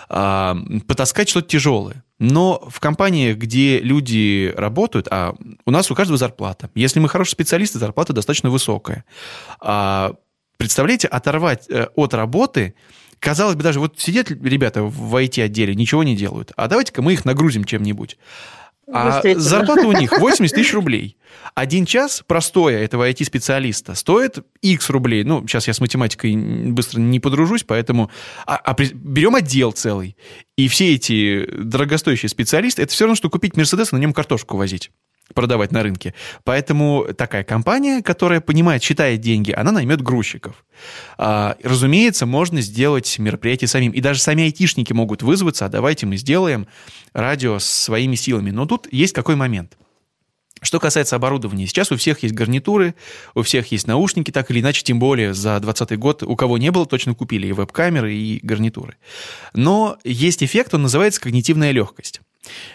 А, потаскать что-то тяжелое. Но в компании, где люди работают, а у нас у каждого зарплата. Если мы хорошие специалисты, зарплата достаточно высокая. А, представляете, оторвать э, от работы казалось бы, даже вот сидят ребята в IT-отделе, ничего не делают, а давайте-ка мы их нагрузим чем-нибудь. А зарплата у них 80 тысяч рублей. Один час простоя этого IT-специалиста стоит X рублей. Ну, сейчас я с математикой быстро не подружусь, поэтому... А, а берем отдел целый. И все эти дорогостоящие специалисты, это все равно, что купить Мерседес и на нем картошку возить продавать на рынке. Поэтому такая компания, которая понимает, считает деньги, она наймет грузчиков. А, разумеется, можно сделать мероприятие самим. И даже сами айтишники могут вызваться, а давайте мы сделаем радио своими силами. Но тут есть какой момент. Что касается оборудования, сейчас у всех есть гарнитуры, у всех есть наушники, так или иначе, тем более за 2020 год, у кого не было, точно купили и веб-камеры, и гарнитуры. Но есть эффект, он называется когнитивная легкость.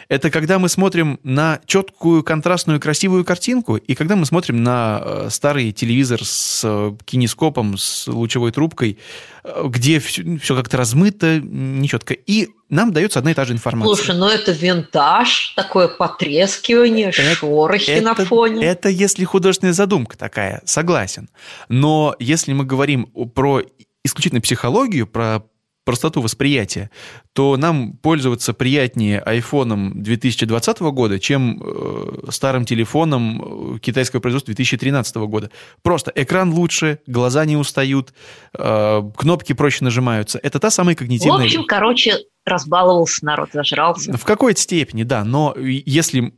Это когда мы смотрим на четкую, контрастную, красивую картинку, и когда мы смотрим на э, старый телевизор с э, кинескопом, с лучевой трубкой, э, где все, все как-то размыто, нечетко. И нам дается одна и та же информация. Слушай, ну это винтаж, такое потрескивание, это, шорохи это, на фоне. Это если художественная задумка такая, согласен. Но если мы говорим про исключительно психологию, про простоту восприятия, то нам пользоваться приятнее айфоном 2020 года, чем э, старым телефоном э, китайского производства 2013 года. Просто экран лучше, глаза не устают, э, кнопки проще нажимаются. Это та самая когнитивная... В общем, короче, разбаловался народ, зажрался. В какой-то степени, да. Но если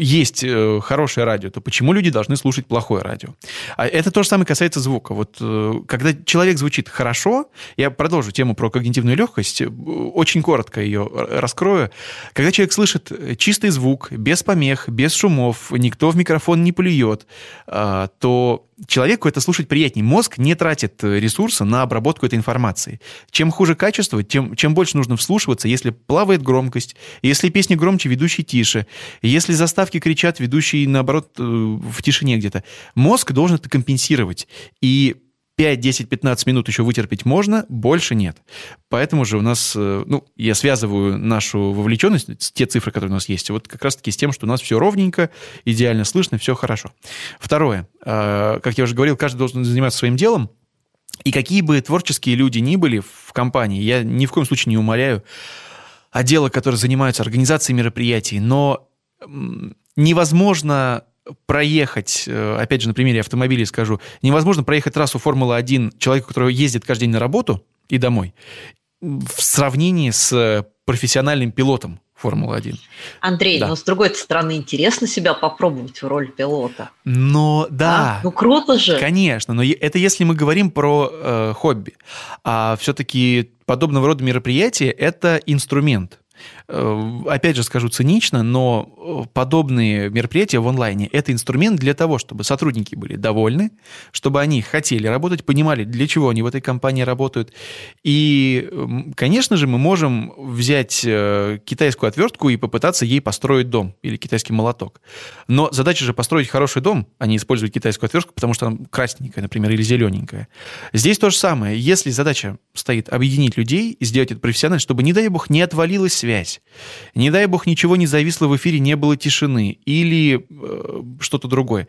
есть э, хорошее радио, то почему люди должны слушать плохое радио? А это то же самое касается звука. Вот э, когда человек звучит хорошо, я продолжу тему про когнитивную легкость, э, очень коротко ее раскрою. Когда человек слышит чистый звук, без помех, без шумов, никто в микрофон не плюет, то человеку это слушать приятнее. Мозг не тратит э, ресурса на обработку этой информации. Чем хуже качество, тем, чем больше нужно вслушиваться, если плавает громкость, если песни громче, ведущий тише, если заставки кричат, ведущий, наоборот, э, в тишине где-то. Мозг должен это компенсировать. И 5, 10, 15 минут еще вытерпеть можно, больше нет. Поэтому же у нас, э, ну, я связываю нашу вовлеченность, те цифры, которые у нас есть, вот как раз-таки с тем, что у нас все ровненько, идеально слышно, все хорошо. Второе. Э, как я уже говорил, каждый должен заниматься своим делом, и какие бы творческие люди ни были в компании, я ни в коем случае не умоляю отдела, которые занимаются организацией мероприятий, но невозможно проехать, э, опять же, на примере автомобиля скажу, невозможно проехать трассу Формулы-1 человеку, который ездит каждый день на работу и домой, в сравнении с профессиональным пилотом Формулы-1. Андрей, да. но с другой стороны, интересно себя попробовать в роль пилота. Но да. А? Ну круто же. Конечно, но это если мы говорим про э, хобби. А все-таки подобного рода мероприятия – это инструмент. Э, опять же скажу цинично, но э, подобные мероприятия в онлайне – это инструмент для того, чтобы сотрудники были довольны, чтобы они хотели работать, понимали, для чего они в этой компании работают. И, конечно же, мы можем взять э, китайскую отвертку и попытаться ей построить дом или китайский молоток. Но задача же построить хороший дом, а не использовать китайскую отвертку, потому что она красненькая, например, или зелененькая. Здесь то же самое. Если задача стоит объединить людей и сделать это профессионально, чтобы, не дай бог, не отвалилась связь, не дай бог, ничего не зависло в эфире, не было тишины или э, что-то другое.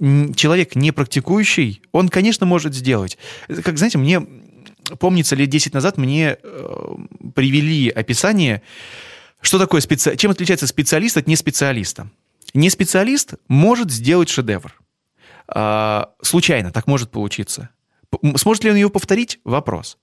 Человек не практикующий, он, конечно, может сделать. Как, знаете, мне помнится, лет 10 назад мне э, привели описание, что такое специ... чем отличается специалист от неспециалиста. Неспециалист может сделать шедевр. А, случайно так может получиться. Сможет ли он его повторить? Вопрос.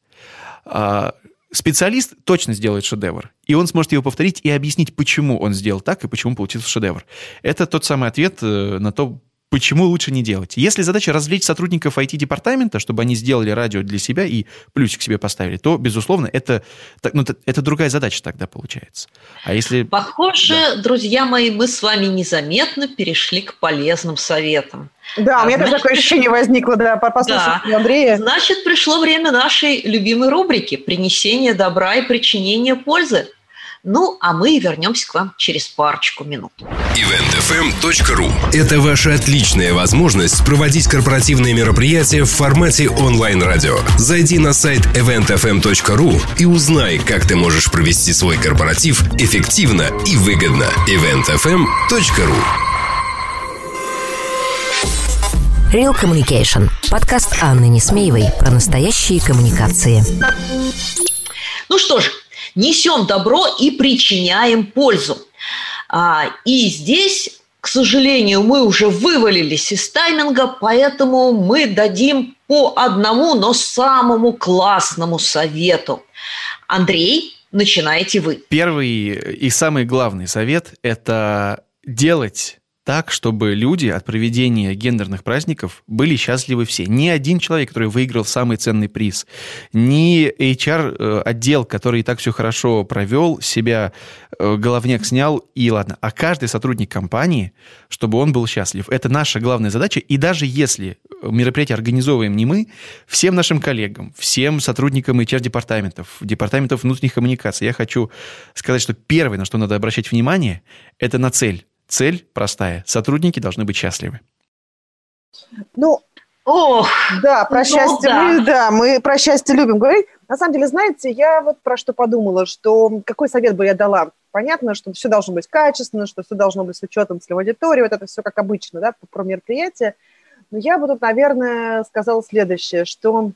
Специалист точно сделает шедевр, и он сможет его повторить и объяснить, почему он сделал так и почему получился шедевр. Это тот самый ответ э, на то, почему лучше не делать. Если задача развлечь сотрудников IT-департамента, чтобы они сделали радио для себя и плюсик себе поставили, то, безусловно, это, ну, это, другая задача тогда получается. А если... Похоже, да. друзья мои, мы с вами незаметно перешли к полезным советам. Да, а, у меня значит, такое ощущение возникло, да, послушать да. Андрея. Значит, пришло время нашей любимой рубрики «Принесение добра и причинение пользы». Ну, а мы вернемся к вам через парочку минут. eventfm.ru – это ваша отличная возможность проводить корпоративные мероприятия в формате онлайн-радио. Зайди на сайт eventfm.ru и узнай, как ты можешь провести свой корпоратив эффективно и выгодно. eventfm.ru Real Communication. Подкаст Анны Несмеевой про настоящие коммуникации. Ну что ж, несем добро и причиняем пользу. А, и здесь, к сожалению, мы уже вывалились из тайминга, поэтому мы дадим по одному, но самому классному совету. Андрей, начинайте вы. Первый и самый главный совет – это делать так, чтобы люди от проведения гендерных праздников были счастливы все. Ни один человек, который выиграл самый ценный приз, ни HR-отдел, э, который и так все хорошо провел, себя э, головняк снял, и ладно. А каждый сотрудник компании, чтобы он был счастлив. Это наша главная задача. И даже если мероприятие организовываем не мы, всем нашим коллегам, всем сотрудникам HR-департаментов, департаментов внутренних коммуникаций, я хочу сказать, что первое, на что надо обращать внимание, это на цель Цель простая. Сотрудники должны быть счастливы. Ну, Ох, да, про ну, счастье да. мы, да, мы про счастье любим говорить. На самом деле, знаете, я вот про что подумала, что какой совет бы я дала? Понятно, что все должно быть качественно, что все должно быть с учетом целевой аудитории, вот это все как обычно, да, про мероприятие. Но я бы тут, наверное, сказала следующее, что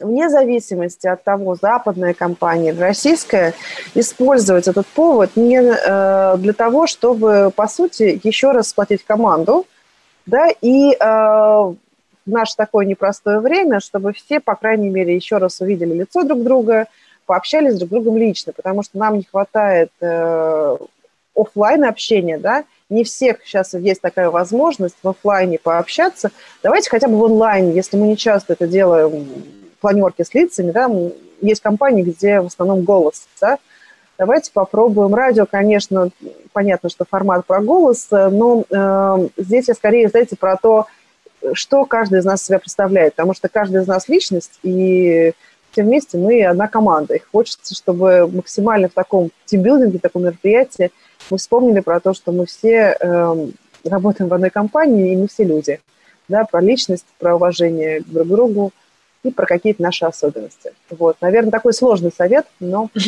вне зависимости от того, западная компания или российская, использовать этот повод не э, для того, чтобы, по сути, еще раз сплотить команду, да, и э, в наше такое непростое время, чтобы все, по крайней мере, еще раз увидели лицо друг друга, пообщались друг с другом лично, потому что нам не хватает э, офлайн общения, да, не всех сейчас есть такая возможность в офлайне пообщаться. Давайте хотя бы в онлайне, если мы не часто это делаем планерки с лицами, да, есть компании, где в основном голос, да, Давайте попробуем. Радио, конечно, понятно, что формат про голос, но э, здесь я скорее, знаете, про то, что каждый из нас себя представляет, потому что каждый из нас личность, и все вместе мы одна команда. И хочется, чтобы максимально в таком тимбилдинге, в таком мероприятии мы вспомнили про то, что мы все э, работаем в одной компании, и мы все люди. Да, про личность, про уважение друг к другу, и про какие-то наши особенности. Вот, наверное, такой сложный совет, но...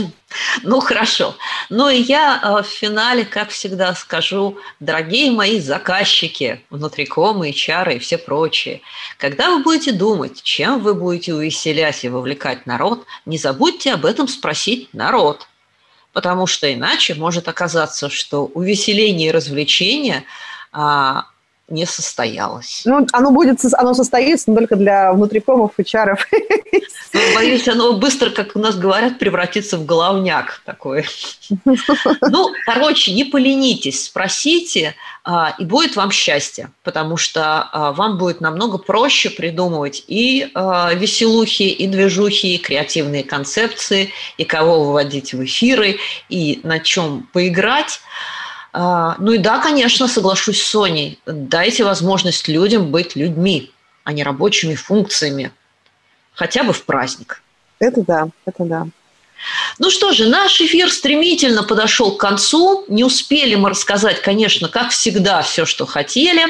Ну, хорошо. Ну, и я э, в финале, как всегда, скажу, дорогие мои заказчики, внутриком, HR и все прочие, когда вы будете думать, чем вы будете увеселять и вовлекать народ, не забудьте об этом спросить народ. Потому что иначе может оказаться, что увеселение и развлечение а, не состоялось. Ну, оно будет, оно состоится, но только для внутрикомов и чаров. Ну, боюсь, оно быстро, как у нас говорят, превратится в головняк такой. Ну, короче, не поленитесь, спросите, а, и будет вам счастье, потому что а, вам будет намного проще придумывать и а, веселухи, и движухи, и креативные концепции, и кого выводить в эфиры, и на чем поиграть. Ну и да, конечно, соглашусь с Соней. Дайте возможность людям быть людьми, а не рабочими функциями. Хотя бы в праздник. Это да, это да. Ну что же, наш эфир стремительно подошел к концу. Не успели мы рассказать, конечно, как всегда, все, что хотели,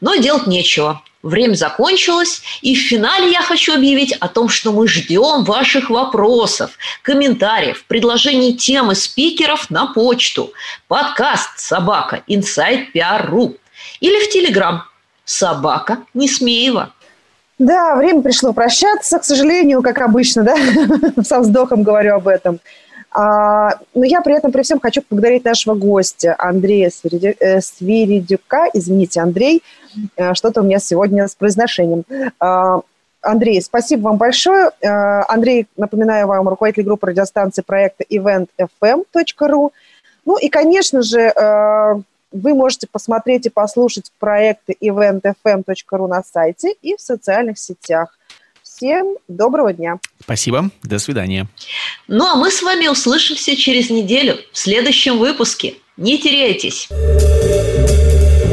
но делать нечего. Время закончилось, и в финале я хочу объявить о том, что мы ждем ваших вопросов, комментариев, предложений темы спикеров на почту. Подкаст «Собака. Инсайд Пиар.ру» или в Телеграм «Собака Несмеева». Да, время пришло прощаться, к сожалению, как обычно, да, со вздохом говорю об этом. А, но я при этом при всем хочу поблагодарить нашего гостя Андрея Свиридюка. Э, Извините, Андрей, э, что-то у меня сегодня с произношением. А, Андрей, спасибо вам большое. А, Андрей, напоминаю вам, руководитель группы радиостанции проекта eventfm.ru. Ну и, конечно же, э, вы можете посмотреть и послушать проекты eventfm.ru на сайте и в социальных сетях. Всем доброго дня. Спасибо. До свидания. Ну а мы с вами услышимся через неделю в следующем выпуске. Не теряйтесь.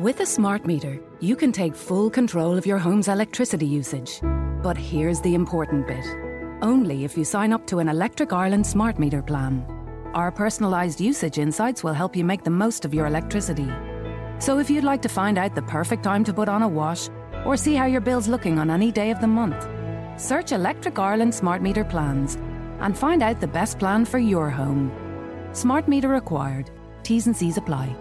With a smart meter, you can take full control of your home's electricity usage. But here's the important bit only if you sign up to an Electric Ireland smart meter plan. Our personalised usage insights will help you make the most of your electricity. So if you'd like to find out the perfect time to put on a wash or see how your bill's looking on any day of the month, search Electric Ireland smart meter plans and find out the best plan for your home. Smart meter required. T's and C's apply.